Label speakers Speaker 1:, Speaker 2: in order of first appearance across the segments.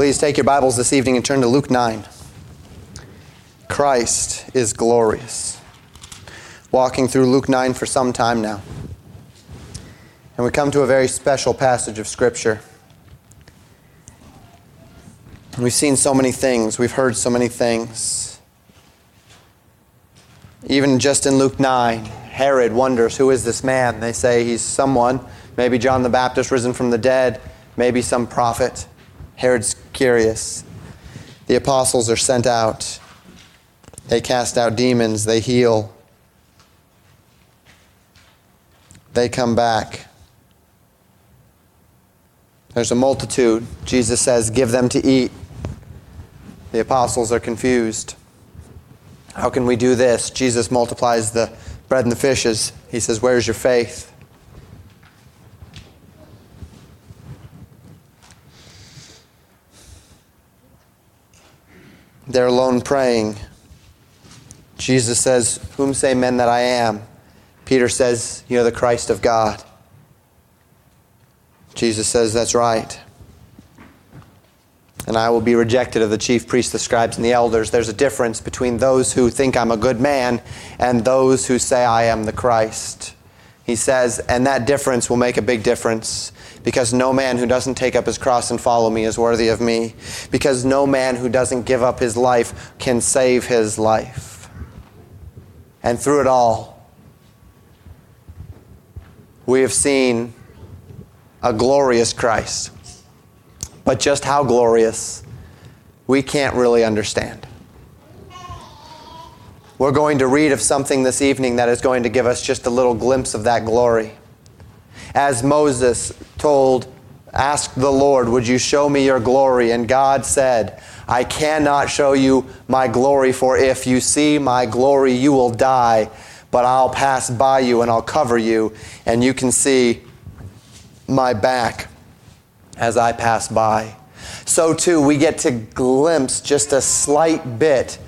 Speaker 1: Please take your Bibles this evening and turn to Luke 9. Christ is glorious. Walking through Luke 9 for some time now. And we come to a very special passage of Scripture. We've seen so many things, we've heard so many things. Even just in Luke 9, Herod wonders, Who is this man? They say he's someone, maybe John the Baptist risen from the dead, maybe some prophet. Herod's curious. The apostles are sent out. They cast out demons, they heal. They come back. There's a multitude. Jesus says, Give them to eat. The apostles are confused. How can we do this? Jesus multiplies the bread and the fishes. He says, Where's your faith? They're alone praying. Jesus says, Whom say men that I am? Peter says, You're the Christ of God. Jesus says, That's right and I will be rejected of the chief priests, the scribes, and the elders. There's a difference between those who think I'm a good man and those who say I am the Christ. He says, and that difference will make a big difference because no man who doesn't take up his cross and follow me is worthy of me. Because no man who doesn't give up his life can save his life. And through it all, we have seen a glorious Christ but just how glorious, we can't really understand. We're going to read of something this evening that is going to give us just a little glimpse of that glory. As Moses told, Ask the Lord, Would you show me your glory? And God said, I cannot show you my glory, for if you see my glory, you will die. But I'll pass by you and I'll cover you, and you can see my back as I pass by. So, too, we get to glimpse just a slight bit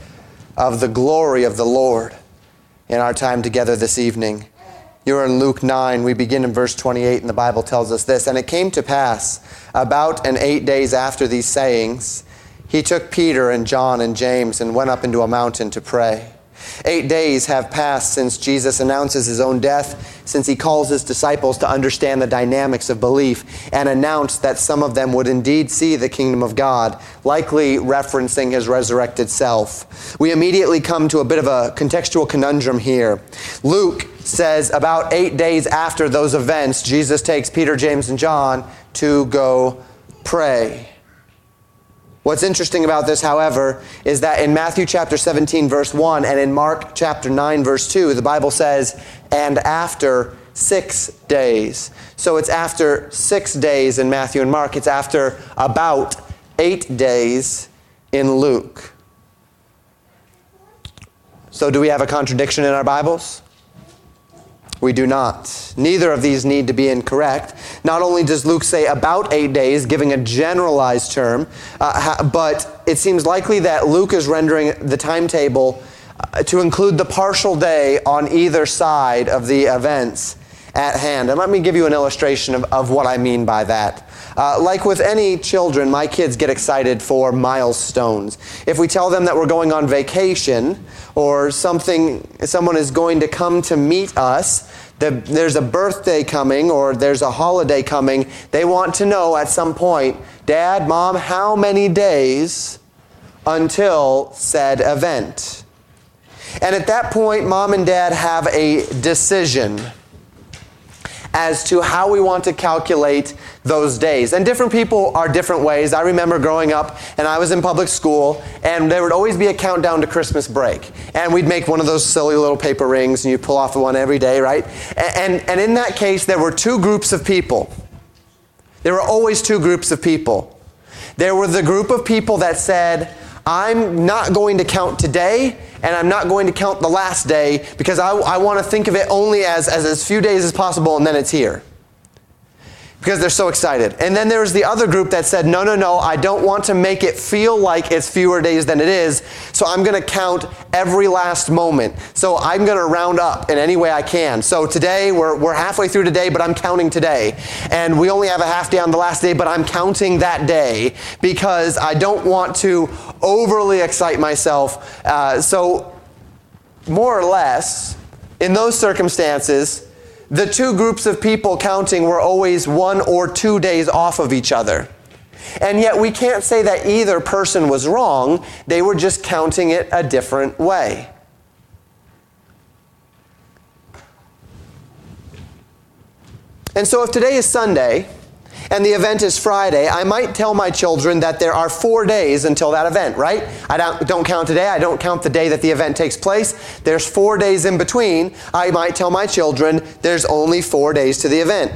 Speaker 1: of the glory of the Lord in our time together this evening. You're in Luke 9. We begin in verse 28, and the Bible tells us this. And it came to pass, about and eight days after these sayings, he took Peter and John and James and went up into a mountain to pray. Eight days have passed since Jesus announces his own death, since he calls his disciples to understand the dynamics of belief and announce that some of them would indeed see the kingdom of God, likely referencing his resurrected self. We immediately come to a bit of a contextual conundrum here. Luke says about eight days after those events, Jesus takes Peter, James, and John to go pray. What's interesting about this, however, is that in Matthew chapter 17, verse 1, and in Mark chapter 9, verse 2, the Bible says, and after six days. So it's after six days in Matthew and Mark. It's after about eight days in Luke. So do we have a contradiction in our Bibles? We do not. Neither of these need to be incorrect. Not only does Luke say about eight days, giving a generalized term, uh, but it seems likely that Luke is rendering the timetable uh, to include the partial day on either side of the events at hand. And let me give you an illustration of, of what I mean by that. Uh, like with any children, my kids get excited for milestones. If we tell them that we're going on vacation or something, someone is going to come to meet us, the, there's a birthday coming or there's a holiday coming, they want to know at some point, Dad, Mom, how many days until said event? And at that point, Mom and Dad have a decision as to how we want to calculate those days. And different people are different ways. I remember growing up and I was in public school and there would always be a countdown to Christmas break. And we'd make one of those silly little paper rings and you pull off one every day, right? And, and, and in that case, there were two groups of people. There were always two groups of people. There were the group of people that said, I'm not going to count today and I'm not going to count the last day because I, I want to think of it only as, as as few days as possible and then it's here. Because they're so excited. And then there's the other group that said, no, no, no, I don't want to make it feel like it's fewer days than it is, so I'm going to count every last moment. So I'm going to round up in any way I can. So today, we're, we're halfway through today, but I'm counting today. And we only have a half day on the last day, but I'm counting that day because I don't want to overly excite myself. Uh, so, more or less, in those circumstances, the two groups of people counting were always one or two days off of each other. And yet we can't say that either person was wrong, they were just counting it a different way. And so if today is Sunday, and the event is Friday, I might tell my children that there are four days until that event, right? I don't, don't count today. I don't count the day that the event takes place. There's four days in between. I might tell my children there's only four days to the event.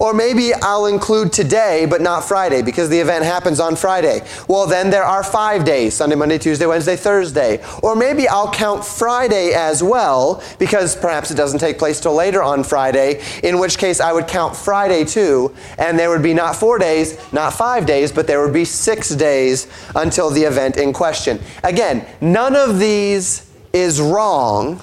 Speaker 1: Or maybe I'll include today, but not Friday, because the event happens on Friday. Well, then there are five days Sunday, Monday, Tuesday, Wednesday, Thursday. Or maybe I'll count Friday as well, because perhaps it doesn't take place till later on Friday, in which case I would count Friday too, and there would be not four days, not five days, but there would be six days until the event in question. Again, none of these is wrong,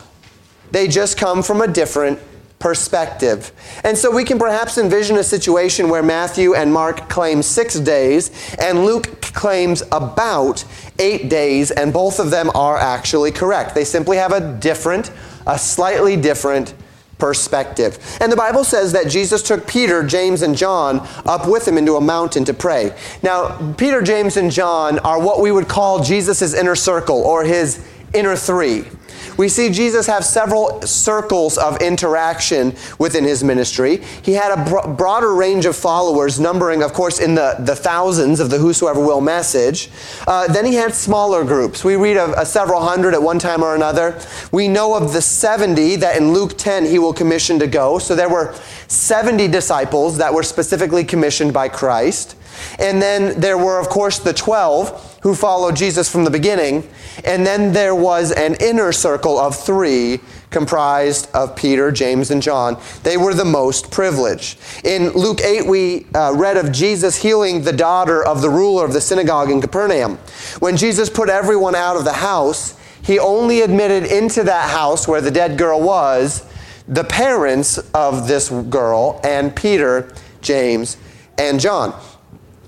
Speaker 1: they just come from a different perspective. And so we can perhaps envision a situation where Matthew and Mark claim six days and Luke claims about eight days, and both of them are actually correct. They simply have a different, a slightly different perspective. And the Bible says that Jesus took Peter, James, and John up with him into a mountain to pray. Now, Peter, James, and John are what we would call Jesus' inner circle or his inner three. We see Jesus have several circles of interaction within his ministry. He had a bro- broader range of followers, numbering, of course, in the, the thousands of the Whosoever Will message. Uh, then he had smaller groups. We read of, several hundred at one time or another. We know of the 70 that in Luke 10 he will commission to go. So there were 70 disciples that were specifically commissioned by Christ. And then there were, of course, the 12 who followed Jesus from the beginning. And then there was an inner circle of three comprised of Peter, James, and John. They were the most privileged. In Luke 8, we uh, read of Jesus healing the daughter of the ruler of the synagogue in Capernaum. When Jesus put everyone out of the house, he only admitted into that house where the dead girl was the parents of this girl and Peter, James, and John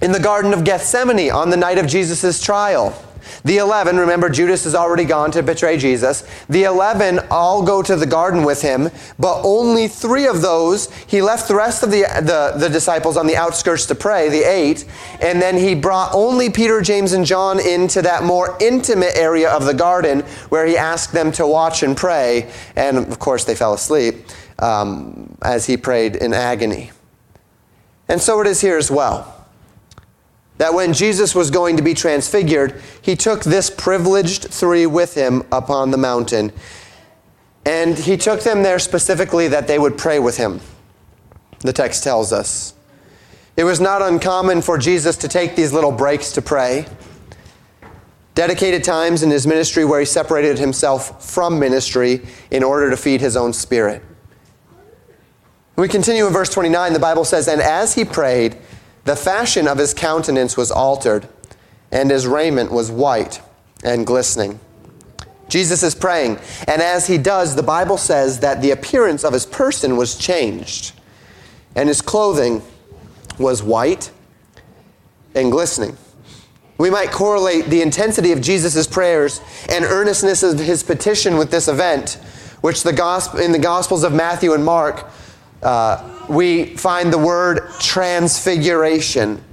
Speaker 1: in the Garden of Gethsemane on the night of Jesus' trial. The 11, remember, Judas has already gone to betray Jesus. The 11 all go to the garden with him, but only three of those, he left the rest of the, the, the disciples on the outskirts to pray, the eight, and then he brought only Peter, James, and John into that more intimate area of the garden where he asked them to watch and pray. And of course, they fell asleep um, as he prayed in agony. And so it is here as well that when Jesus was going to be transfigured, he took this privileged three with him upon the mountain. And he took them there specifically that they would pray with him, the text tells us. It was not uncommon for Jesus to take these little breaks to pray. Dedicated times in his ministry where he separated himself from ministry in order to feed his own spirit. We continue in verse 29. The Bible says, And as he prayed, the fashion of his countenance was altered, and his raiment was white and glistening. Jesus is praying, and as he does, the Bible says that the appearance of his person was changed, and his clothing was white and glistening. We might correlate the intensity of Jesus' prayers and earnestness of his petition with this event, which the gospel, in the Gospels of Matthew and Mark uh, we find the word transfiguration.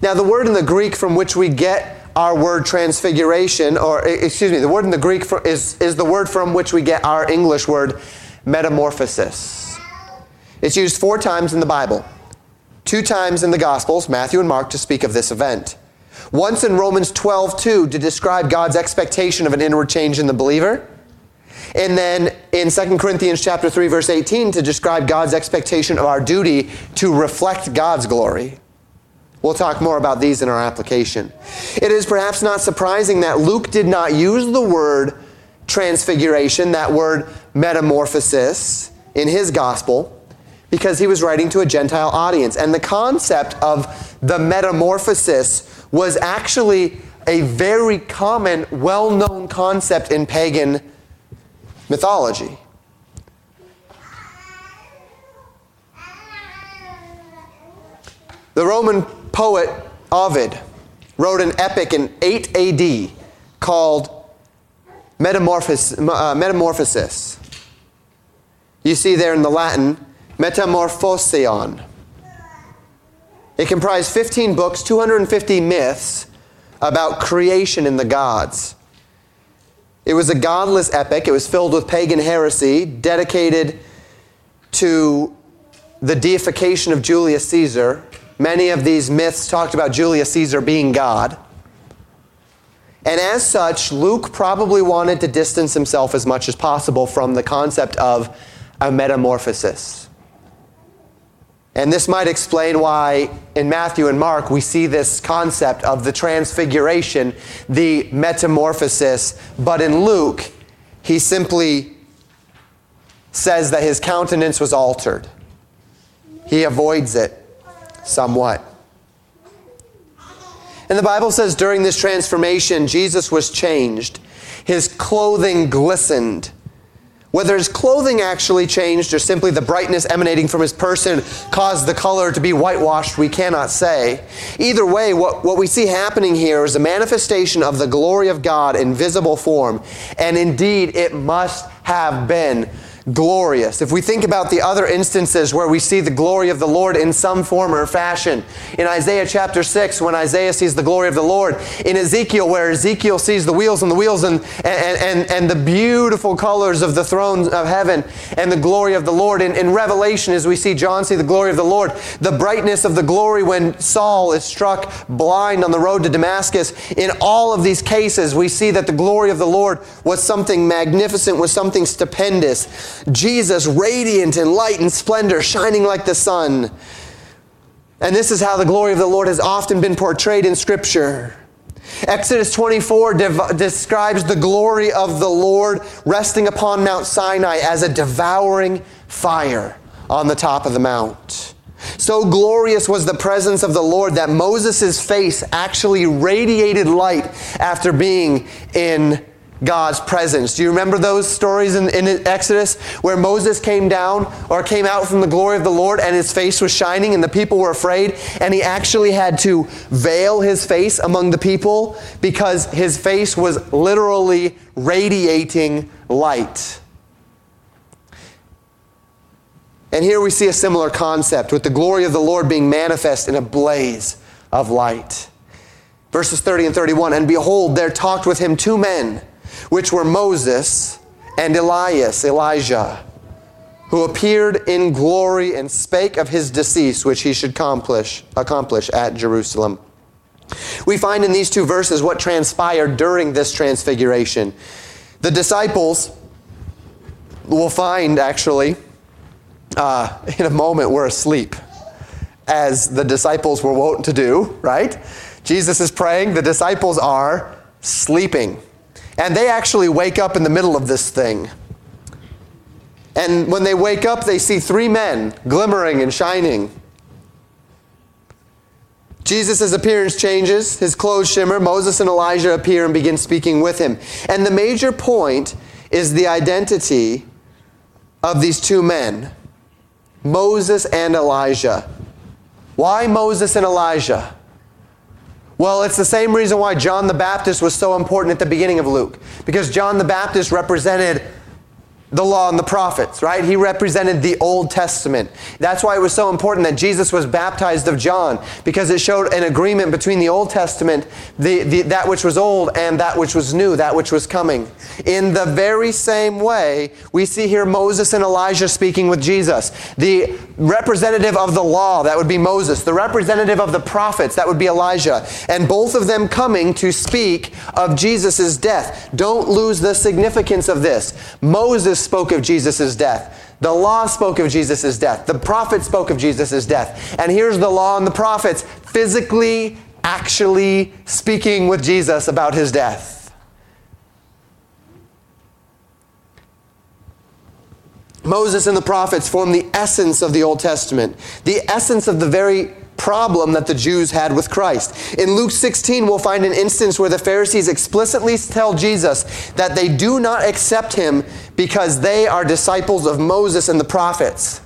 Speaker 1: Now, the word in the Greek from which we get our word transfiguration, or excuse me, the word in the Greek for, is, is the word from which we get our English word metamorphosis. It's used four times in the Bible, two times in the Gospels, Matthew and Mark, to speak of this event. Once in Romans 12, 2, to describe God's expectation of an inward change in the believer. And then in 2 Corinthians chapter 3 verse 18 to describe God's expectation of our duty to reflect God's glory. We'll talk more about these in our application. It is perhaps not surprising that Luke did not use the word transfiguration, that word metamorphosis in his gospel, because he was writing to a Gentile audience. And the concept of the metamorphosis was actually a very common, well known concept in pagan mythology. The Roman poet Ovid wrote an epic in 8 AD called Metamorphos, uh, Metamorphosis. You see there in the Latin, Metamorphoseon. It comprised 15 books, 250 myths about creation and the gods. It was a godless epic. It was filled with pagan heresy, dedicated to the deification of Julius Caesar. Many of these myths talked about Julius Caesar being God. And as such, Luke probably wanted to distance himself as much as possible from the concept of a metamorphosis. And this might explain why in Matthew and Mark we see this concept of the transfiguration, the metamorphosis, but in Luke he simply says that his countenance was altered. He avoids it somewhat. And the Bible says during this transformation, Jesus was changed. His clothing glistened whether his clothing actually changed or simply the brightness emanating from his person caused the color to be whitewashed, we cannot say. Either way, what, what we see happening here is a manifestation of the glory of God in visible form. And indeed, it must have been glorious. If we think about the other instances where we see the glory of the Lord in some form or fashion, in Isaiah chapter 6, when Isaiah sees the glory of the Lord, in Ezekiel, where Ezekiel sees the wheels and the wheels and, and, and, and the beautiful colors of the throne of heaven and the glory of the Lord, in, in Revelation, as we see John see the glory of the Lord, the brightness of the glory when Saul is struck blind on the road to Damascus, in all of these cases, we see that the glory of the Lord was something magnificent, was something stupendous. Jesus, radiant in light and splendor, shining like the sun. And this is how the glory of the Lord has often been portrayed in Scripture. Exodus 24 dev- describes the glory of the Lord resting upon Mount Sinai as a devouring fire on the top of the mount. So glorious was the presence of the Lord that Moses' face actually radiated light after being in God's presence. Do you remember those stories in, in, Exodus where Moses came down or came out from the glory of the Lord and his face was shining and the people were afraid and he actually had to veil his face among the people because his face was literally radiating light? And here we see a similar concept with the glory of the Lord being manifest in a blaze of light. Verses 30 and 31 And behold, there talked with him two men which were Moses and Elias, Elijah, who appeared in glory and spake of his decease, which he should accomplish, accomplish at Jerusalem. We find in these two verses what transpired during this transfiguration. The disciples will find, actually, uh, in a moment, were asleep, as the disciples were wont to do, right? Jesus is praying, the disciples are sleeping. And they actually wake up in the middle of this thing. And when they wake up, they see three men glimmering and shining. Jesus' appearance changes, his clothes shimmer. Moses and Elijah appear and begin speaking with him. And the major point is the identity of these two men Moses and Elijah. Why Moses and Elijah? Well, it's the same reason why John the Baptist was so important at the beginning of Luke. Because John the Baptist represented the law and the prophets, right? He represented the Old Testament. That's why it was so important that Jesus was baptized of John, because it showed an agreement between the Old Testament, the, the, that which was old, and that which was new, that which was coming. In the very same way, we see here Moses and Elijah speaking with Jesus. The representative of the law, that would be Moses. The representative of the prophets, that would be Elijah. And both of them coming to speak of Jesus' death. Don't lose the significance of this. Moses spoke of Jesus' death. The law spoke of Jesus' death. The prophets spoke of Jesus' death. And here's the law and the prophets physically, actually speaking with Jesus about his death. Moses and the prophets form the essence of the Old Testament, the essence of the very problem that the Jews had with Christ. In Luke 16, we'll find an instance where the Pharisees explicitly tell Jesus that they do not accept him because they are disciples of Moses and the prophets.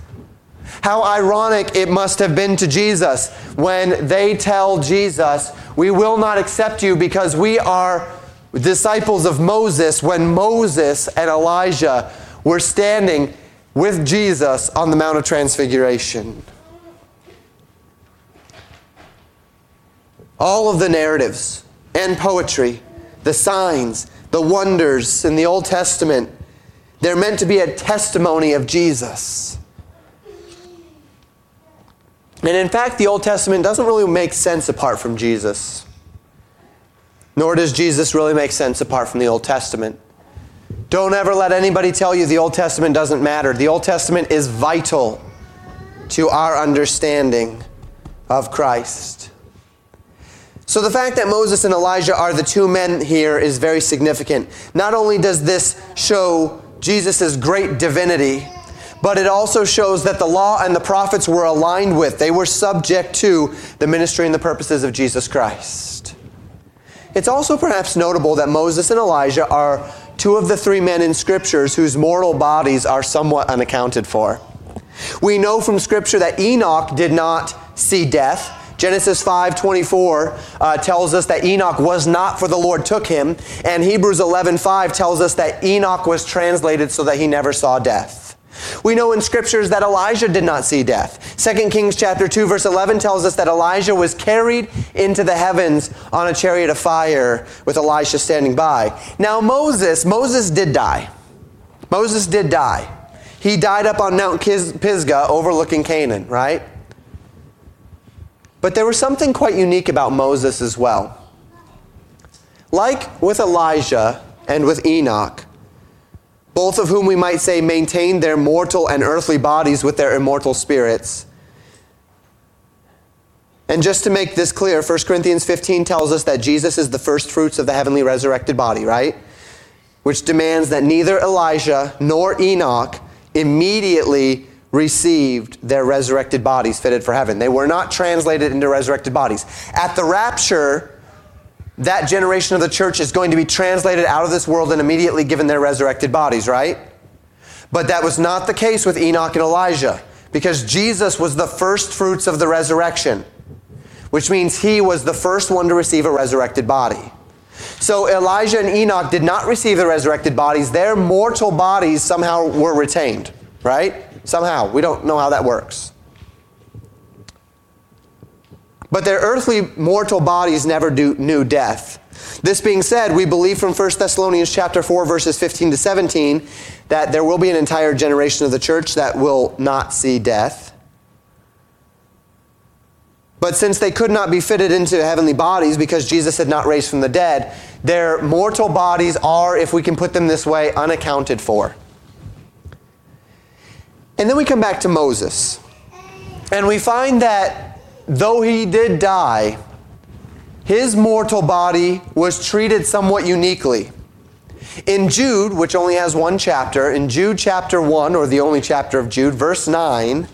Speaker 1: How ironic it must have been to Jesus when they tell Jesus, We will not accept you because we are disciples of Moses, when Moses and Elijah were standing with Jesus on the Mount of Transfiguration. All of the narratives and poetry, the signs, the wonders in the Old Testament, they're meant to be a testimony of Jesus. And in fact, the Old Testament doesn't really make sense apart from Jesus. Nor does Jesus really make sense apart from the Old Testament. Don't ever let anybody tell you the Old Testament doesn't matter. The Old Testament is vital to our understanding of Christ. So the fact that Moses and Elijah are the two men here is very significant. Not only does this show Jesus' great divinity, but it also shows that the law and the prophets were aligned with, they were subject to the ministry and the purposes of Jesus Christ. It's also perhaps notable that Moses and Elijah are two of the three men in scriptures whose mortal bodies are somewhat unaccounted for. We know from scripture that Enoch did not see death. Genesis 5:24 uh, tells us that Enoch was not for the Lord took him, and Hebrews 11:5 tells us that Enoch was translated so that he never saw death. We know in scriptures that Elijah did not see death. 2 Kings chapter 2 verse 11 tells us that Elijah was carried into the heavens on a chariot of fire with Elisha standing by. Now Moses, Moses did die. Moses did die. He died up on Mount Pisgah overlooking Canaan, right? But there was something quite unique about Moses as well. Like with Elijah and with Enoch, both of whom we might say maintained their mortal and earthly bodies with their immortal spirits. And just to make this clear, 1 Corinthians 15 tells us that Jesus is the first fruits of the heavenly resurrected body, right? Which demands that neither Elijah nor Enoch immediately received their resurrected bodies fitted for heaven. They were not translated into resurrected bodies. At the rapture, that generation of the church is going to be translated out of this world and immediately given their resurrected bodies, right? But that was not the case with Enoch and Elijah because Jesus was the first fruits of the resurrection, which means he was the first one to receive a resurrected body. So Elijah and Enoch did not receive the resurrected bodies. Their mortal bodies somehow were retained, right? Somehow. We don't know how that works. But their earthly mortal bodies never do, knew death. This being said, we believe from 1 Thessalonians chapter 4 verses 15 to 17 that there will be an entire generation of the church that will not see death. But since they could not be fitted into heavenly bodies because Jesus had not raised from the dead, their mortal bodies are, if we can put them this way, unaccounted for. And then we come back to Moses. And we find that though he did die, his mortal body was treated somewhat uniquely. In Jude, which only has one chapter, in Jude chapter 1, or the only chapter of Jude, verse 9,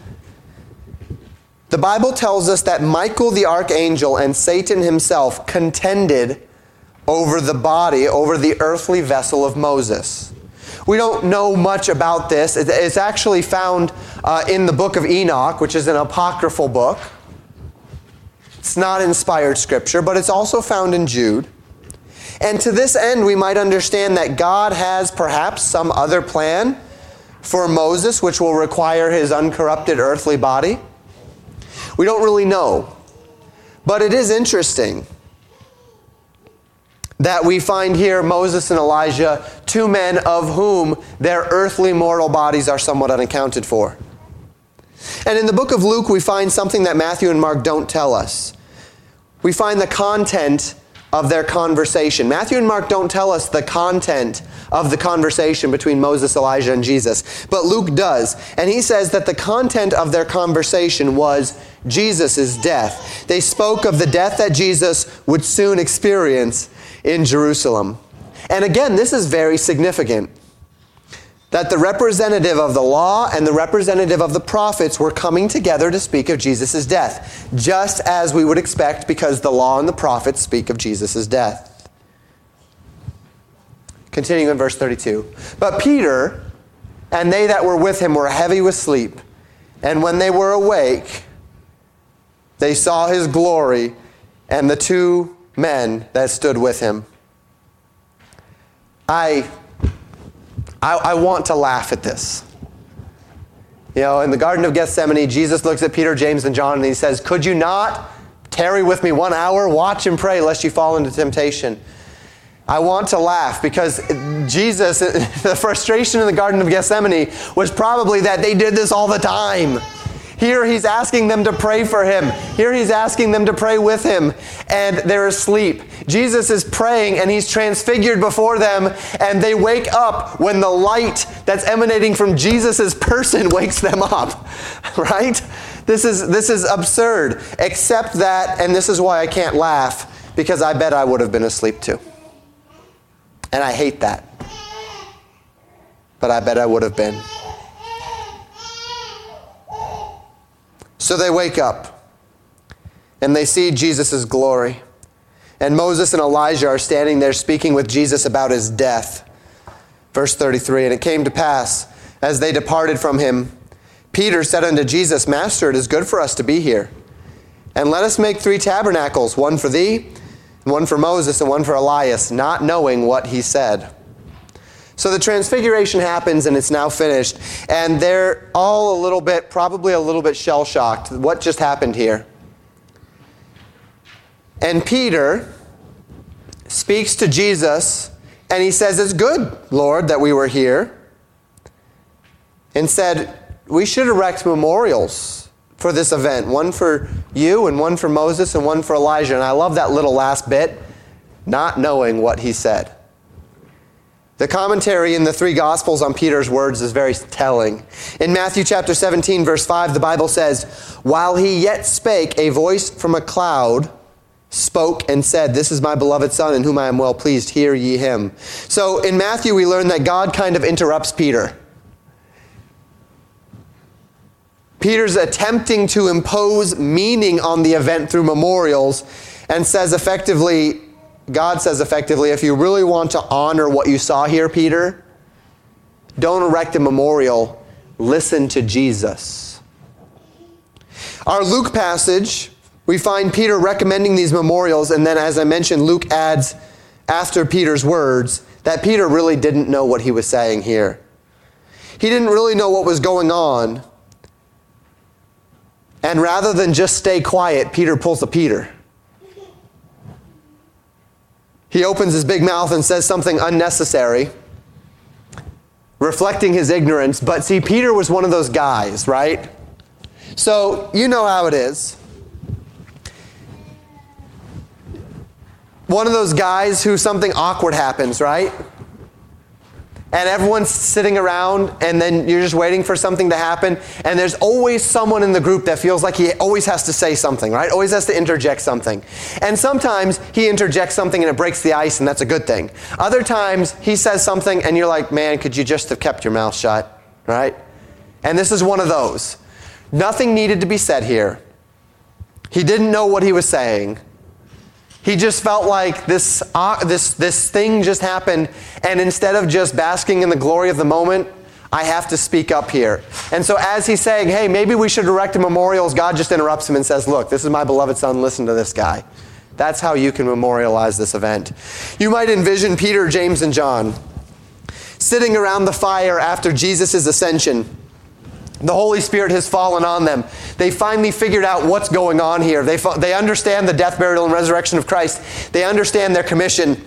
Speaker 1: the Bible tells us that Michael the archangel and Satan himself contended over the body, over the earthly vessel of Moses. We don't know much about this. It's actually found uh, in the book of Enoch, which is an apocryphal book. It's not inspired scripture, but it's also found in Jude. And to this end, we might understand that God has perhaps some other plan for Moses, which will require his uncorrupted earthly body. We don't really know. But it is interesting that we find here Moses and Elijah, two men of whom their earthly mortal bodies are somewhat unaccounted for. And in the book of Luke, we find something that Matthew and Mark don't tell us. We find the content of their conversation. Matthew and Mark don't tell us the content of the conversation between Moses, Elijah, and Jesus, but Luke does. And he says that the content of their conversation was Jesus' death. They spoke of the death that Jesus would soon experience in Jerusalem. And again, this is very significant. That the representative of the law and the representative of the prophets were coming together to speak of Jesus' death, just as we would expect because the law and the prophets speak of Jesus' death. Continuing in verse 32. But Peter and they that were with him were heavy with sleep, and when they were awake, they saw his glory and the two men that stood with him. I I, I want to laugh at this. You know, in the Garden of Gethsemane, Jesus looks at Peter, James, and John and he says, Could you not tarry with me one hour? Watch and pray lest you fall into temptation. I want to laugh because Jesus, the frustration in the Garden of Gethsemane was probably that they did this all the time. Here he's asking them to pray for him. Here he's asking them to pray with him, and they're asleep. Jesus is praying and he's transfigured before them, and they wake up when the light that's emanating from Jesus' person wakes them up. Right? This is, this is absurd. Except that, and this is why I can't laugh, because I bet I would have been asleep too. And I hate that. But I bet I would have been. So they wake up and they see Jesus' glory. And Moses and Elijah are standing there speaking with Jesus about his death. Verse 33 And it came to pass, as they departed from him, Peter said unto Jesus, Master, it is good for us to be here. And let us make three tabernacles, one for thee, and one for Moses, and one for Elias, not knowing what he said. So the transfiguration happens and it's now finished. And they're all a little bit, probably a little bit shell shocked. What just happened here? And Peter speaks to Jesus and he says, It's good, Lord, that we were here. And said, We should erect memorials for this event one for you, and one for Moses, and one for Elijah. And I love that little last bit, not knowing what he said. The commentary in the three Gospels on Peter's words is very telling. In Matthew chapter 17, verse 5, the Bible says, While he yet spake, a voice from a cloud spoke and said, This is my beloved Son, in whom I am well pleased. Hear ye him. So in Matthew, we learn that God kind of interrupts Peter. Peter's attempting to impose meaning on the event through memorials and says effectively, God says effectively, if you really want to honor what you saw here, Peter, don't erect a memorial, listen to Jesus. Our Luke passage, we find Peter recommending these memorials, and then, as I mentioned, Luke adds after Peter's words that Peter really didn't know what he was saying here. He didn't really know what was going on. And rather than just stay quiet, Peter pulls a Peter. He opens his big mouth and says something unnecessary, reflecting his ignorance. But see, Peter was one of those guys, right? So you know how it is. One of those guys who something awkward happens, right? And everyone's sitting around and then you're just waiting for something to happen and there's always someone in the group that feels like he always has to say something right? Always has to interject something. And sometimes he interjects something and it breaks the ice and that's a good thing. Other times he says something and you're like man could you just have kept your mouth shut? Right? And this is one of those. Nothing needed to be said here. He didn't know what he was saying he just felt like this, uh, this, this thing just happened, and instead of just basking in the glory of the moment, I have to speak up here. And so, as he's saying, hey, maybe we should erect memorials, God just interrupts him and says, look, this is my beloved son, listen to this guy. That's how you can memorialize this event. You might envision Peter, James, and John sitting around the fire after Jesus' ascension the Holy Spirit has fallen on them. They finally figured out what's going on here. They, they understand the death, burial, and resurrection of Christ. They understand their commission.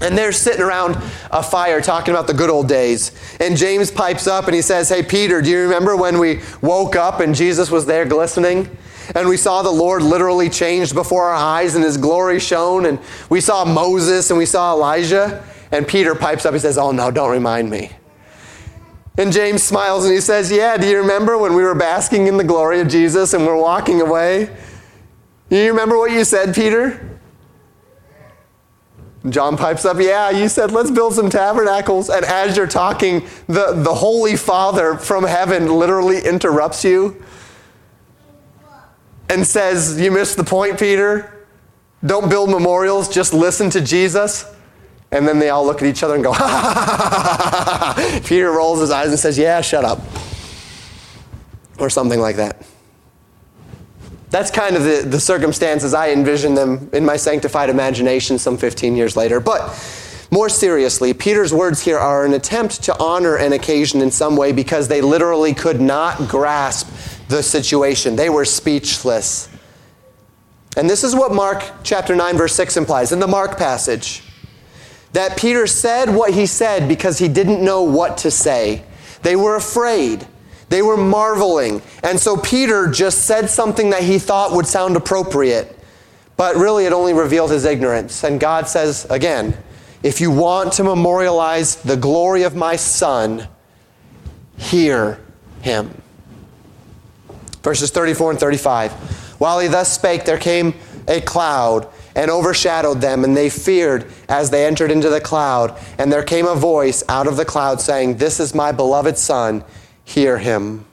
Speaker 1: And they're sitting around a fire talking about the good old days. And James pipes up and he says, Hey, Peter, do you remember when we woke up and Jesus was there glistening? And we saw the Lord literally changed before our eyes and his glory shone. And we saw Moses and we saw Elijah. And Peter pipes up. He says, Oh, no, don't remind me. And James smiles and he says, Yeah, do you remember when we were basking in the glory of Jesus and we're walking away? You remember what you said, Peter? John pipes up, Yeah, you said let's build some tabernacles. And as you're talking, the, the Holy Father from heaven literally interrupts you and says, You missed the point, Peter. Don't build memorials, just listen to Jesus. And then they all look at each other and go, ha ha ha ha. Peter rolls his eyes and says, Yeah, shut up. Or something like that. That's kind of the, the circumstances I envision them in my sanctified imagination some 15 years later. But more seriously, Peter's words here are an attempt to honor an occasion in some way because they literally could not grasp the situation. They were speechless. And this is what Mark chapter 9 verse 6 implies in the Mark passage. That Peter said what he said because he didn't know what to say. They were afraid. They were marveling. And so Peter just said something that he thought would sound appropriate. But really, it only revealed his ignorance. And God says, again, if you want to memorialize the glory of my Son, hear him. Verses 34 and 35. While he thus spake, there came a cloud and overshadowed them, and they feared as they entered into the cloud. And there came a voice out of the cloud saying, This is my beloved Son hear him.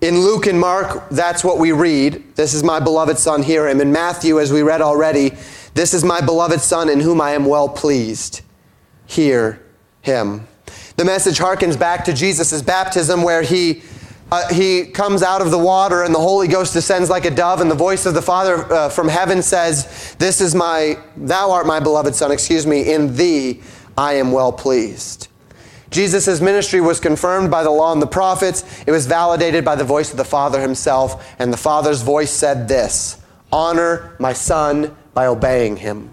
Speaker 1: In Luke and Mark, that's what we read. This is my beloved Son, hear him. In Matthew, as we read already, this is my beloved Son in whom I am well pleased. Hear him. The message harkens back to Jesus' baptism, where he, uh, he comes out of the water and the Holy Ghost descends like a dove, and the voice of the Father uh, from heaven says, This is my, thou art my beloved Son, excuse me, in thee I am well pleased. Jesus' ministry was confirmed by the law and the prophets. It was validated by the voice of the Father himself. And the Father's voice said this Honor my Son by obeying him.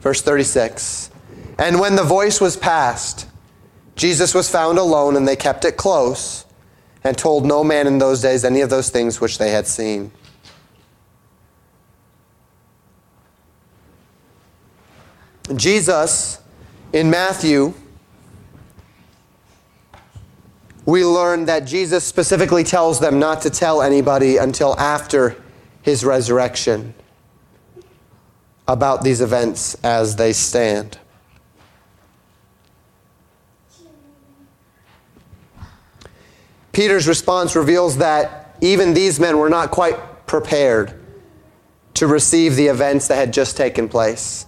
Speaker 1: Verse 36 And when the voice was past, Jesus was found alone, and they kept it close, and told no man in those days any of those things which they had seen. Jesus, in Matthew, we learn that Jesus specifically tells them not to tell anybody until after his resurrection about these events as they stand. Peter's response reveals that even these men were not quite prepared to receive the events that had just taken place.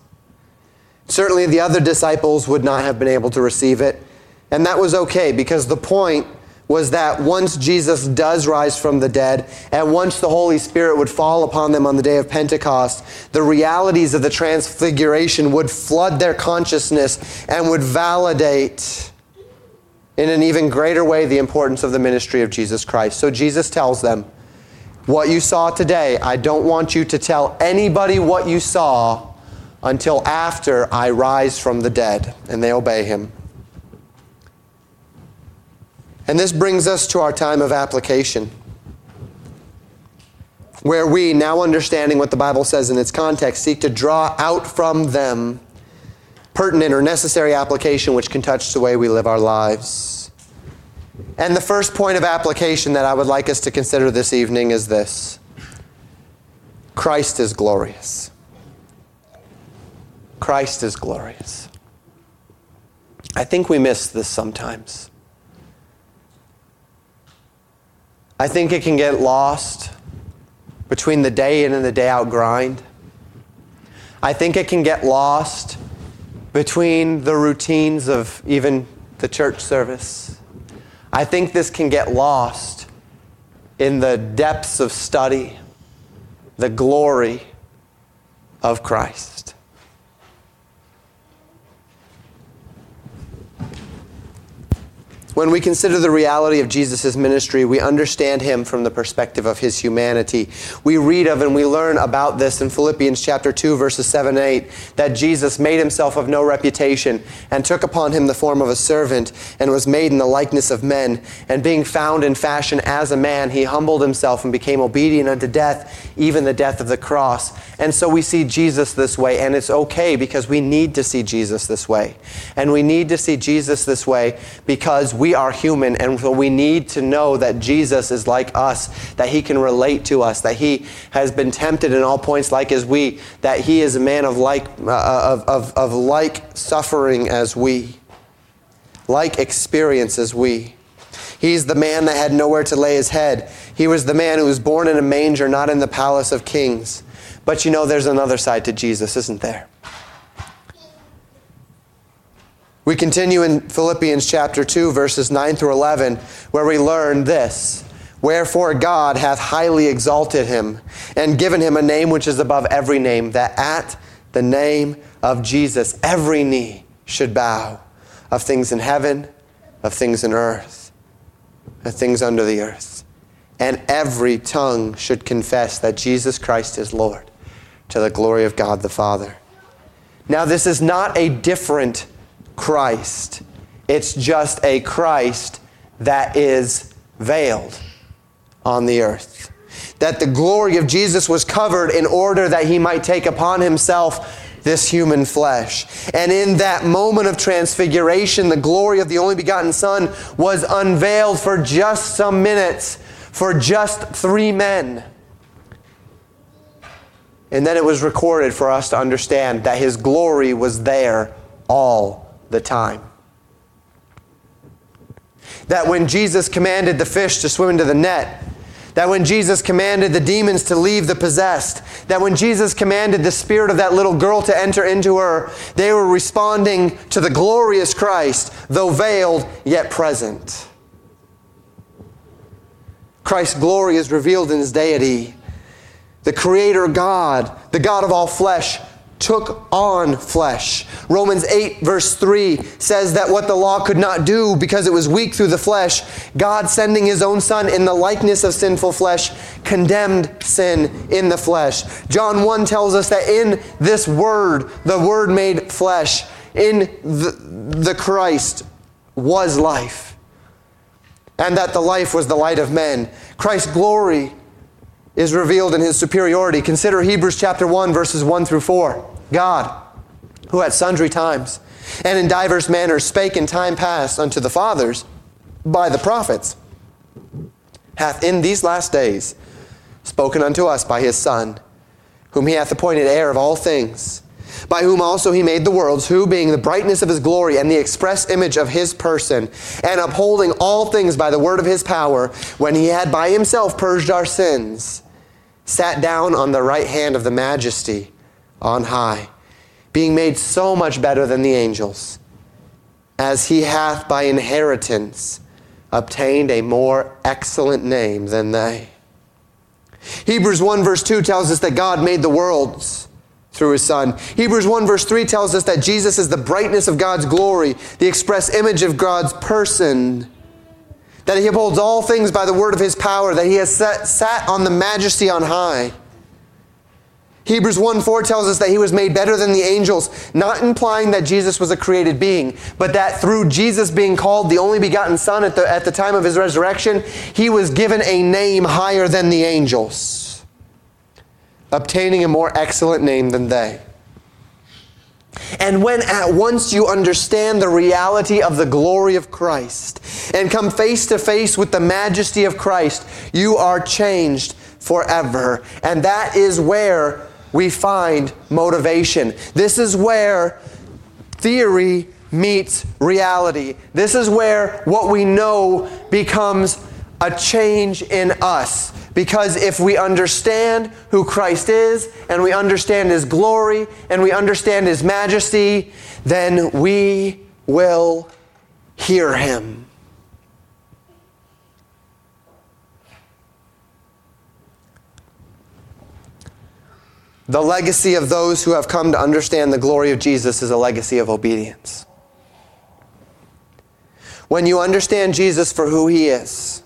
Speaker 1: Certainly, the other disciples would not have been able to receive it. And that was okay because the point was that once Jesus does rise from the dead, and once the Holy Spirit would fall upon them on the day of Pentecost, the realities of the transfiguration would flood their consciousness and would validate in an even greater way the importance of the ministry of Jesus Christ. So Jesus tells them, What you saw today, I don't want you to tell anybody what you saw until after I rise from the dead. And they obey him. And this brings us to our time of application, where we, now understanding what the Bible says in its context, seek to draw out from them pertinent or necessary application which can touch the way we live our lives. And the first point of application that I would like us to consider this evening is this Christ is glorious. Christ is glorious. I think we miss this sometimes. I think it can get lost between the day in and the day out grind. I think it can get lost between the routines of even the church service. I think this can get lost in the depths of study, the glory of Christ. When we consider the reality of Jesus' ministry, we understand him from the perspective of his humanity. We read of and we learn about this in Philippians chapter 2, verses 7 and 8, that Jesus made himself of no reputation and took upon him the form of a servant and was made in the likeness of men. And being found in fashion as a man, he humbled himself and became obedient unto death, even the death of the cross. And so we see Jesus this way, and it's okay because we need to see Jesus this way. And we need to see Jesus this way because we we are human, and so we need to know that Jesus is like us, that he can relate to us, that he has been tempted in all points like as we, that he is a man of like, uh, of, of, of like suffering as we, like experience as we. He's the man that had nowhere to lay his head. He was the man who was born in a manger, not in the palace of kings. But you know, there's another side to Jesus, isn't there? We continue in Philippians chapter 2, verses 9 through 11, where we learn this Wherefore God hath highly exalted him, and given him a name which is above every name, that at the name of Jesus every knee should bow, of things in heaven, of things in earth, of things under the earth. And every tongue should confess that Jesus Christ is Lord, to the glory of God the Father. Now, this is not a different Christ. It's just a Christ that is veiled on the earth. That the glory of Jesus was covered in order that he might take upon himself this human flesh. And in that moment of transfiguration, the glory of the only begotten Son was unveiled for just some minutes, for just three men. And then it was recorded for us to understand that his glory was there all the time. That when Jesus commanded the fish to swim into the net, that when Jesus commanded the demons to leave the possessed, that when Jesus commanded the spirit of that little girl to enter into her, they were responding to the glorious Christ, though veiled, yet present. Christ's glory is revealed in his deity. The Creator God, the God of all flesh, took on flesh. Romans 8, verse 3 says that what the law could not do because it was weak through the flesh, God sending his own Son in the likeness of sinful flesh, condemned sin in the flesh. John 1 tells us that in this Word, the Word made flesh, in the, the Christ was life, and that the life was the light of men. Christ's glory is revealed in his superiority. Consider Hebrews chapter 1, verses 1 through 4. God, who at sundry times and in divers manners spake in time past unto the fathers by the prophets, hath in these last days spoken unto us by his Son, whom he hath appointed heir of all things, by whom also he made the worlds, who, being the brightness of his glory and the express image of his person, and upholding all things by the word of his power, when he had by himself purged our sins, sat down on the right hand of the majesty on high, being made so much better than the angels, as he hath by inheritance obtained a more excellent name than they. Hebrews 1 verse 2 tells us that God made the worlds through his son. Hebrews 1 verse 3 tells us that Jesus is the brightness of God's glory, the express image of God's person, that he upholds all things by the word of his power, that he has set, sat on the majesty on high. Hebrews 1 4 tells us that he was made better than the angels, not implying that Jesus was a created being, but that through Jesus being called the only begotten Son at the, at the time of his resurrection, he was given a name higher than the angels, obtaining a more excellent name than they. And when at once you understand the reality of the glory of Christ and come face to face with the majesty of Christ, you are changed forever. And that is where we find motivation. This is where theory meets reality. This is where what we know becomes a change in us. Because if we understand who Christ is, and we understand His glory, and we understand His majesty, then we will hear Him. The legacy of those who have come to understand the glory of Jesus is a legacy of obedience. When you understand Jesus for who he is,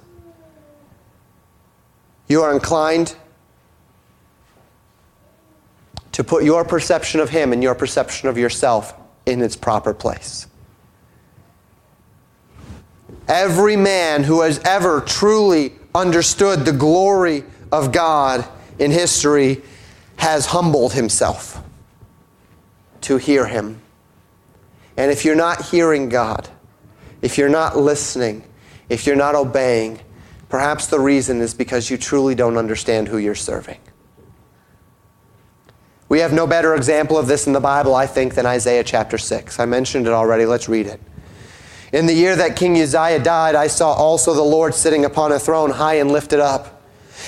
Speaker 1: you are inclined to put your perception of him and your perception of yourself in its proper place. Every man who has ever truly understood the glory of God in history has humbled himself to hear him. And if you're not hearing God, if you're not listening, if you're not obeying, perhaps the reason is because you truly don't understand who you're serving. We have no better example of this in the Bible, I think, than Isaiah chapter 6. I mentioned it already. Let's read it. In the year that King Uzziah died, I saw also the Lord sitting upon a throne high and lifted up,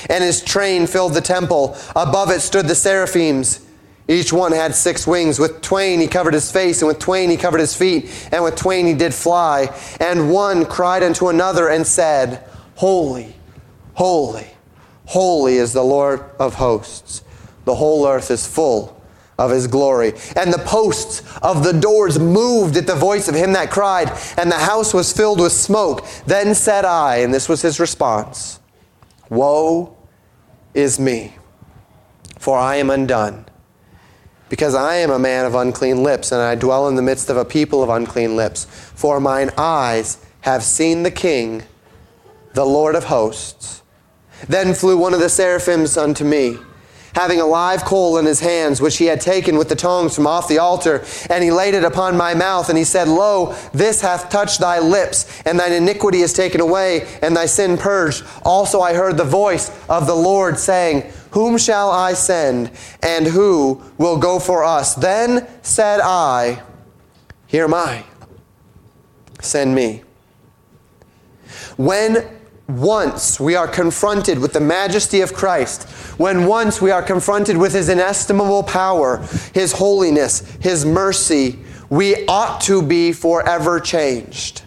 Speaker 1: and his train filled the temple. Above it stood the seraphims. Each one had six wings. With twain he covered his face, and with twain he covered his feet, and with twain he did fly. And one cried unto another and said, Holy, holy, holy is the Lord of hosts. The whole earth is full of his glory. And the posts of the doors moved at the voice of him that cried, and the house was filled with smoke. Then said I, and this was his response Woe is me, for I am undone because I am a man of unclean lips, and I dwell in the midst of a people of unclean lips. For mine eyes have seen the King, the Lord of hosts. Then flew one of the seraphims unto me, having a live coal in his hands, which he had taken with the tongs from off the altar, and he laid it upon my mouth, and he said, Lo, this hath touched thy lips, and thine iniquity is taken away, and thy sin purged. Also I heard the voice of the Lord saying, whom shall I send, and who will go for us? Then said I, Here am I. Send me. When once we are confronted with the majesty of Christ, when once we are confronted with his inestimable power, his holiness, his mercy, we ought to be forever changed.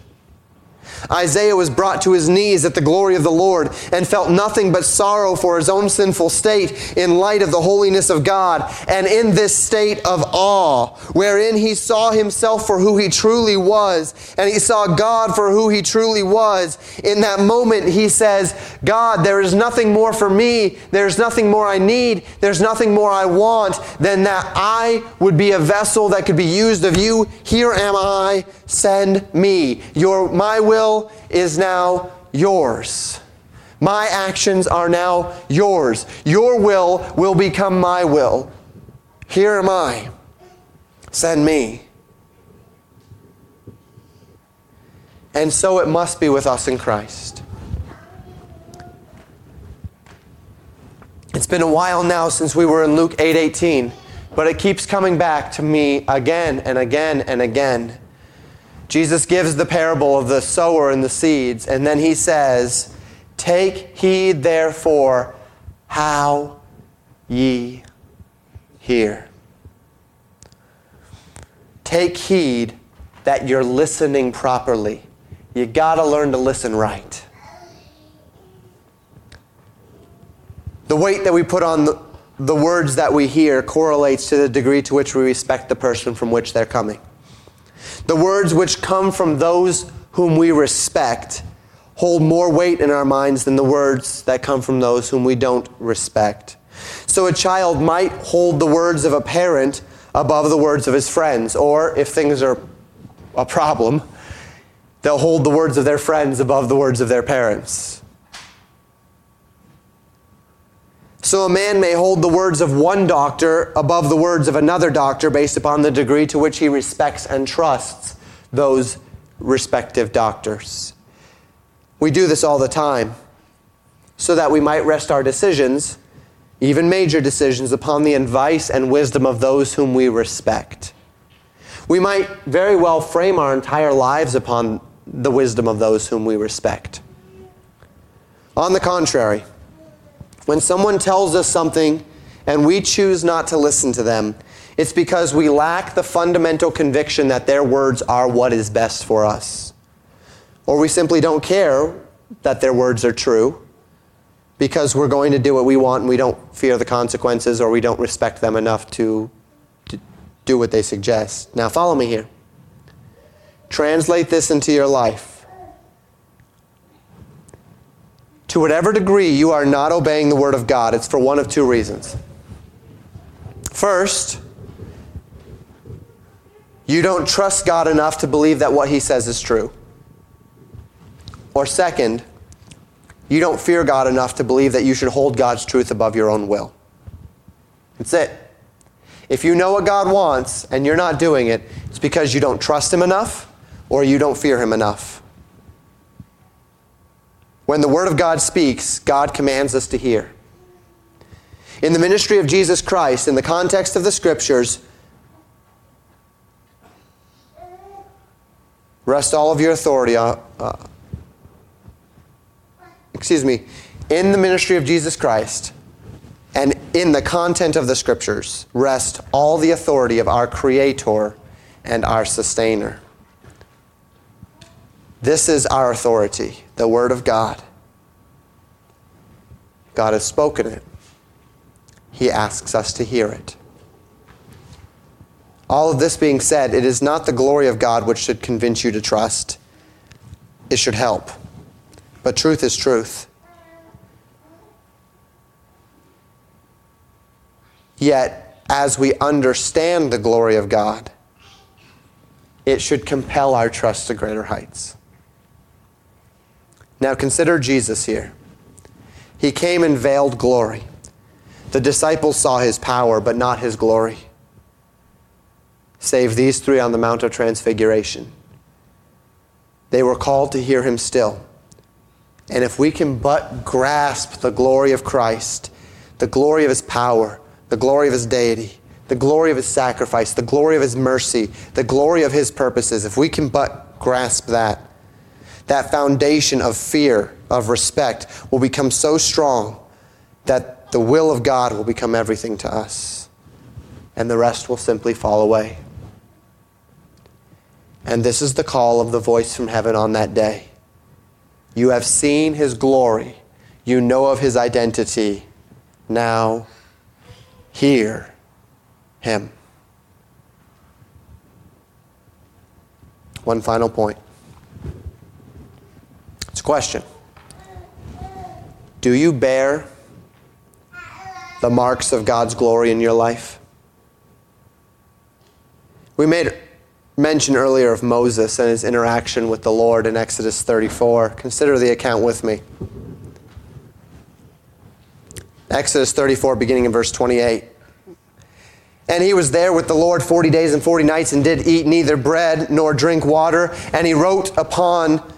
Speaker 1: Isaiah was brought to his knees at the glory of the Lord and felt nothing but sorrow for his own sinful state in light of the holiness of God. And in this state of awe, wherein he saw himself for who he truly was, and he saw God for who he truly was, in that moment he says, God, there is nothing more for me. There's nothing more I need. There's nothing more I want than that I would be a vessel that could be used of you. Here am I. Send me. Your, my will is now yours. My actions are now yours. Your will will become my will. Here am I. Send me. And so it must be with us in Christ. It's been a while now since we were in Luke 8:18, 8, but it keeps coming back to me again and again and again. Jesus gives the parable of the sower and the seeds, and then he says, Take heed therefore how ye hear. Take heed that you're listening properly. You got to learn to listen right. The weight that we put on the, the words that we hear correlates to the degree to which we respect the person from which they're coming. The words which come from those whom we respect hold more weight in our minds than the words that come from those whom we don't respect. So a child might hold the words of a parent above the words of his friends, or if things are a problem, they'll hold the words of their friends above the words of their parents. So a man may hold the words of one doctor above the words of another doctor based upon the degree to which he respects and trusts those respective doctors. We do this all the time so that we might rest our decisions, even major decisions, upon the advice and wisdom of those whom we respect. We might very well frame our entire lives upon the wisdom of those whom we respect. On the contrary, when someone tells us something and we choose not to listen to them, it's because we lack the fundamental conviction that their words are what is best for us. Or we simply don't care that their words are true because we're going to do what we want and we don't fear the consequences or we don't respect them enough to, to do what they suggest. Now, follow me here. Translate this into your life. To whatever degree you are not obeying the Word of God, it's for one of two reasons. First, you don't trust God enough to believe that what He says is true. Or second, you don't fear God enough to believe that you should hold God's truth above your own will. That's it. If you know what God wants and you're not doing it, it's because you don't trust Him enough or you don't fear him enough. When the Word of God speaks, God commands us to hear. In the ministry of Jesus Christ, in the context of the Scriptures, rest all of your authority on, uh, excuse me, in the ministry of Jesus Christ and in the content of the Scriptures, rest all the authority of our Creator and our Sustainer. This is our authority, the Word of God. God has spoken it. He asks us to hear it. All of this being said, it is not the glory of God which should convince you to trust. It should help. But truth is truth. Yet, as we understand the glory of God, it should compel our trust to greater heights. Now consider Jesus here. He came in veiled glory. The disciples saw his power, but not his glory, save these three on the Mount of Transfiguration. They were called to hear him still. And if we can but grasp the glory of Christ, the glory of his power, the glory of his deity, the glory of his sacrifice, the glory of his mercy, the glory of his purposes, if we can but grasp that, that foundation of fear, of respect, will become so strong that the will of God will become everything to us. And the rest will simply fall away. And this is the call of the voice from heaven on that day. You have seen his glory, you know of his identity. Now, hear him. One final point. It's a question. Do you bear the marks of God's glory in your life? We made mention earlier of Moses and his interaction with the Lord in Exodus 34. Consider the account with me. Exodus 34, beginning in verse 28. And he was there with the Lord 40 days and 40 nights and did eat neither bread nor drink water. And he wrote upon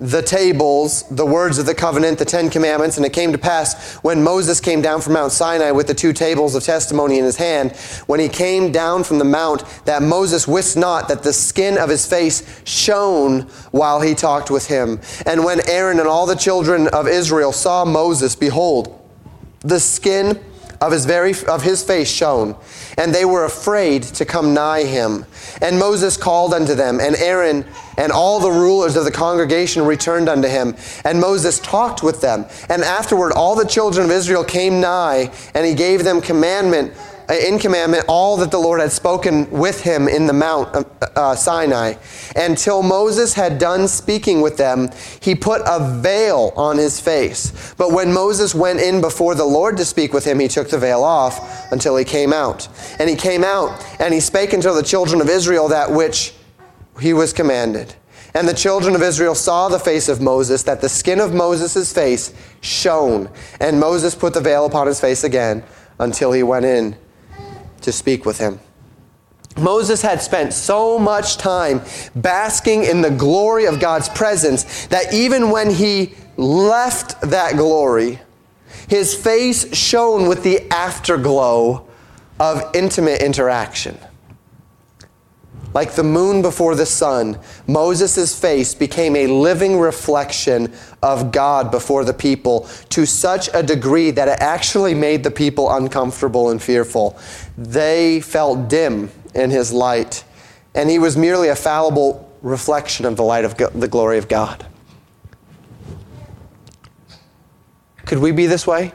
Speaker 1: the tables, the words of the covenant, the Ten Commandments, and it came to pass when Moses came down from Mount Sinai with the two tables of testimony in his hand, when he came down from the mount, that Moses wist not that the skin of his face shone while he talked with him. And when Aaron and all the children of Israel saw Moses, behold, the skin of his very of his face shone and they were afraid to come nigh him. And moses called unto them and aaron and all the rulers of the congregation returned unto him. And moses talked with them. And afterward all the children of israel came nigh and he gave them commandment in commandment all that the Lord had spoken with him in the Mount uh, uh, Sinai. Until Moses had done speaking with them, he put a veil on his face. But when Moses went in before the Lord to speak with him, he took the veil off until he came out. And he came out and he spake unto the children of Israel that which he was commanded. And the children of Israel saw the face of Moses, that the skin of Moses' face shone. And Moses put the veil upon his face again until he went in to speak with him. Moses had spent so much time basking in the glory of God's presence that even when he left that glory, his face shone with the afterglow of intimate interaction. Like the moon before the sun, Moses' face became a living reflection of God before the people to such a degree that it actually made the people uncomfortable and fearful. They felt dim in his light, and he was merely a fallible reflection of the light of the glory of God. Could we be this way?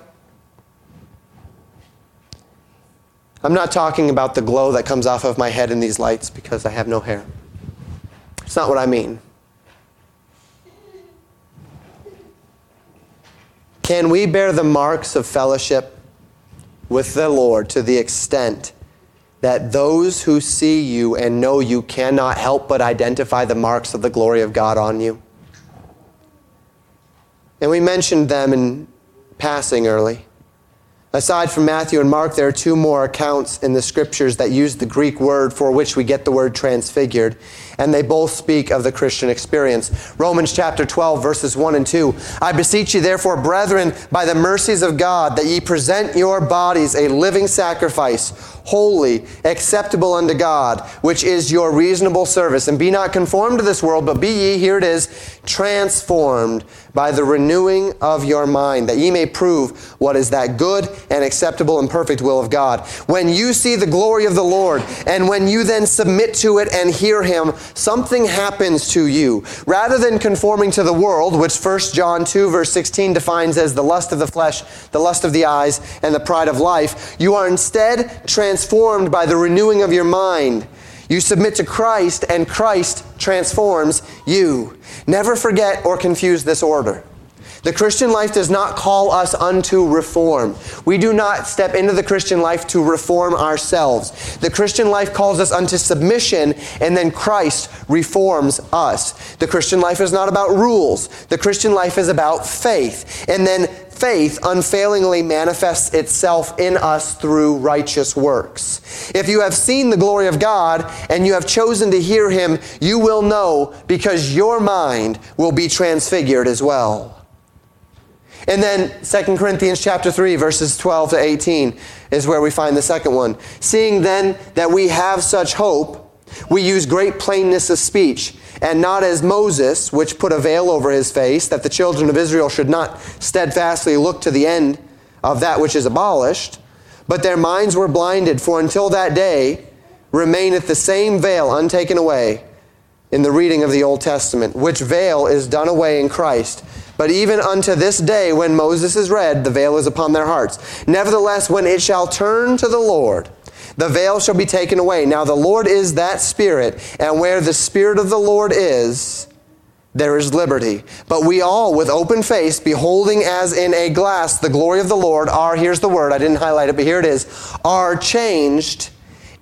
Speaker 1: I'm not talking about the glow that comes off of my head in these lights because I have no hair. It's not what I mean. Can we bear the marks of fellowship with the Lord to the extent that those who see you and know you cannot help but identify the marks of the glory of God on you? And we mentioned them in passing early. Aside from Matthew and Mark, there are two more accounts in the scriptures that use the Greek word for which we get the word transfigured. And they both speak of the Christian experience. Romans chapter 12, verses 1 and 2. I beseech you, therefore, brethren, by the mercies of God, that ye present your bodies a living sacrifice, holy, acceptable unto God, which is your reasonable service. And be not conformed to this world, but be ye, here it is, transformed by the renewing of your mind, that ye may prove what is that good and acceptable and perfect will of God. When you see the glory of the Lord, and when you then submit to it and hear him, something happens to you. Rather than conforming to the world, which 1 John 2, verse 16 defines as the lust of the flesh, the lust of the eyes, and the pride of life, you are instead transformed by the renewing of your mind. You submit to Christ, and Christ transforms you. Never forget or confuse this order. The Christian life does not call us unto reform. We do not step into the Christian life to reform ourselves. The Christian life calls us unto submission, and then Christ reforms us. The Christian life is not about rules. The Christian life is about faith. And then faith unfailingly manifests itself in us through righteous works. If you have seen the glory of God and you have chosen to hear Him, you will know because your mind will be transfigured as well. And then 2 Corinthians chapter 3 verses 12 to 18 is where we find the second one. Seeing then that we have such hope, we use great plainness of speech, and not as Moses, which put a veil over his face, that the children of Israel should not steadfastly look to the end of that which is abolished, but their minds were blinded, for until that day remaineth the same veil untaken away in the reading of the Old Testament, which veil is done away in Christ. But even unto this day, when Moses is read, the veil is upon their hearts. Nevertheless, when it shall turn to the Lord, the veil shall be taken away. Now the Lord is that Spirit, and where the Spirit of the Lord is, there is liberty. But we all, with open face, beholding as in a glass the glory of the Lord, are, here's the word, I didn't highlight it, but here it is, are changed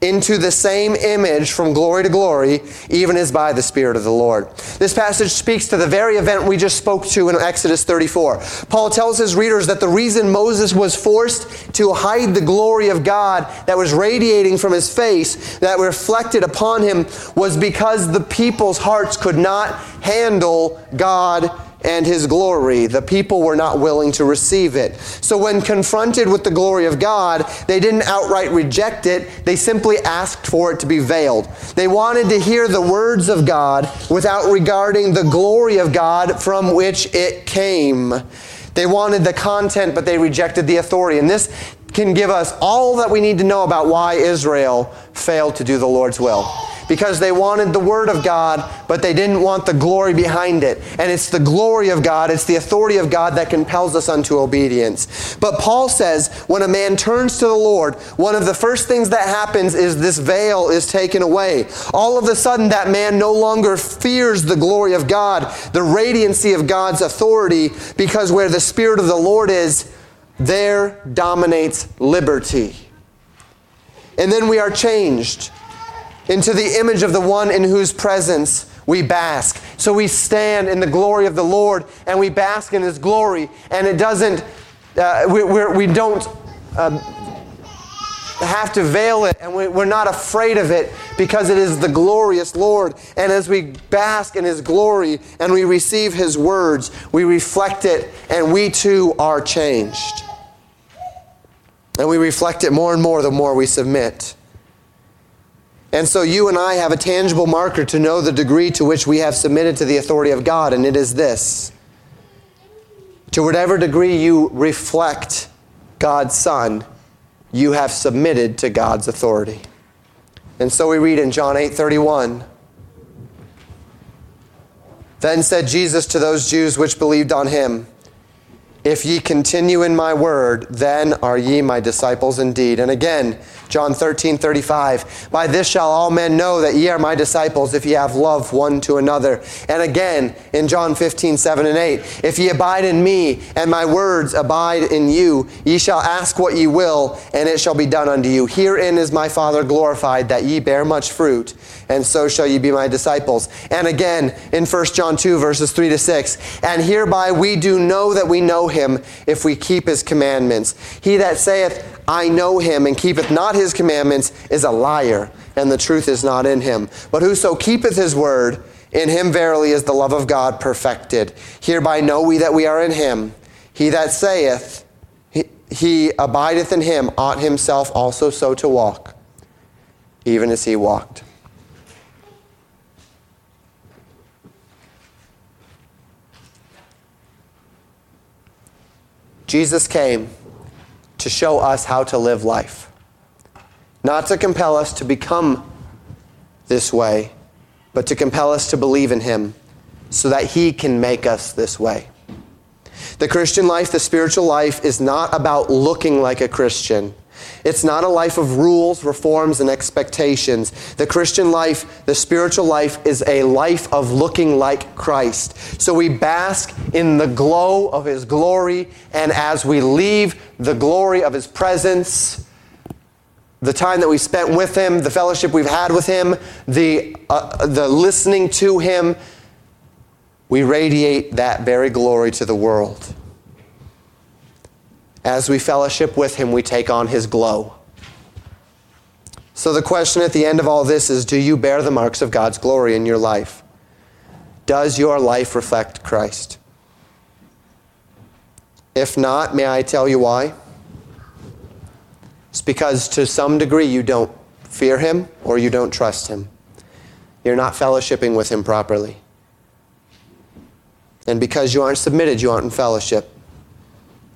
Speaker 1: into the same image from glory to glory, even as by the Spirit of the Lord. This passage speaks to the very event we just spoke to in Exodus 34. Paul tells his readers that the reason Moses was forced to hide the glory of God that was radiating from his face, that reflected upon him, was because the people's hearts could not handle God and his glory. The people were not willing to receive it. So when confronted with the glory of God, they didn't outright reject it. They simply asked for it to be veiled. They wanted to hear the words of God without regarding the glory of God from which it came. They wanted the content, but they rejected the authority. And this can give us all that we need to know about why Israel failed to do the Lord's will because they wanted the Word of God, but they didn't want the glory behind it. And it's the glory of God, it's the authority of God that compels us unto obedience. But Paul says when a man turns to the Lord, one of the first things that happens is this veil is taken away. All of a sudden, that man no longer fears the glory of God, the radiancy of God's authority, because where the Spirit of the Lord is, there dominates liberty. And then we are changed into the image of the one in whose presence we bask. So we stand in the glory of the Lord and we bask in his glory. And it doesn't, uh, we, we're, we don't uh, have to veil it and we, we're not afraid of it because it is the glorious Lord. And as we bask in his glory and we receive his words, we reflect it and we too are changed. And we reflect it more and more the more we submit. And so you and I have a tangible marker to know the degree to which we have submitted to the authority of God, and it is this. To whatever degree you reflect God's Son, you have submitted to God's authority. And so we read in John 8 31. Then said Jesus to those Jews which believed on him, If ye continue in my word, then are ye my disciples indeed. And again, John 13, 35. By this shall all men know that ye are my disciples if ye have love one to another. And again in John 15, 7 and 8. If ye abide in me, and my words abide in you, ye shall ask what ye will, and it shall be done unto you. Herein is my Father glorified, that ye bear much fruit, and so shall ye be my disciples. And again in 1 John 2, verses 3 to 6. And hereby we do know that we know him if we keep his commandments. He that saith, I know him, and keepeth not his commandments, is a liar, and the truth is not in him. But whoso keepeth his word, in him verily is the love of God perfected. Hereby know we that we are in him. He that saith, he, he abideth in him, ought himself also so to walk, even as he walked. Jesus came to show us how to live life, not to compel us to become this way, but to compel us to believe in Him so that He can make us this way. The Christian life, the spiritual life, is not about looking like a Christian. It's not a life of rules, reforms, and expectations. The Christian life, the spiritual life, is a life of looking like Christ. So we bask in the glow of His glory, and as we leave the glory of His presence, the time that we spent with Him, the fellowship we've had with Him, the, uh, the listening to Him, we radiate that very glory to the world. As we fellowship with Him, we take on His glow. So, the question at the end of all this is Do you bear the marks of God's glory in your life? Does your life reflect Christ? If not, may I tell you why? It's because to some degree you don't fear Him or you don't trust Him. You're not fellowshipping with Him properly. And because you aren't submitted, you aren't in fellowship.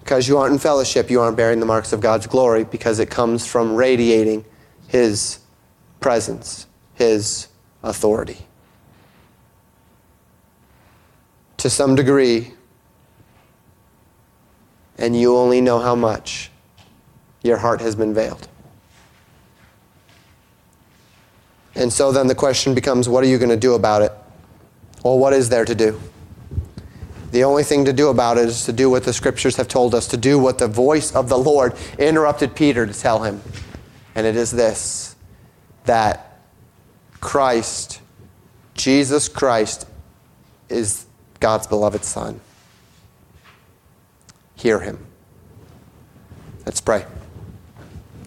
Speaker 1: Because you aren't in fellowship, you aren't bearing the marks of God's glory because it comes from radiating His presence, His authority. To some degree, and you only know how much, your heart has been veiled. And so then the question becomes what are you going to do about it? Well, what is there to do? The only thing to do about it is to do what the scriptures have told us, to do what the voice of the Lord interrupted Peter to tell him. And it is this that Christ, Jesus Christ, is God's beloved Son. Hear him. Let's pray.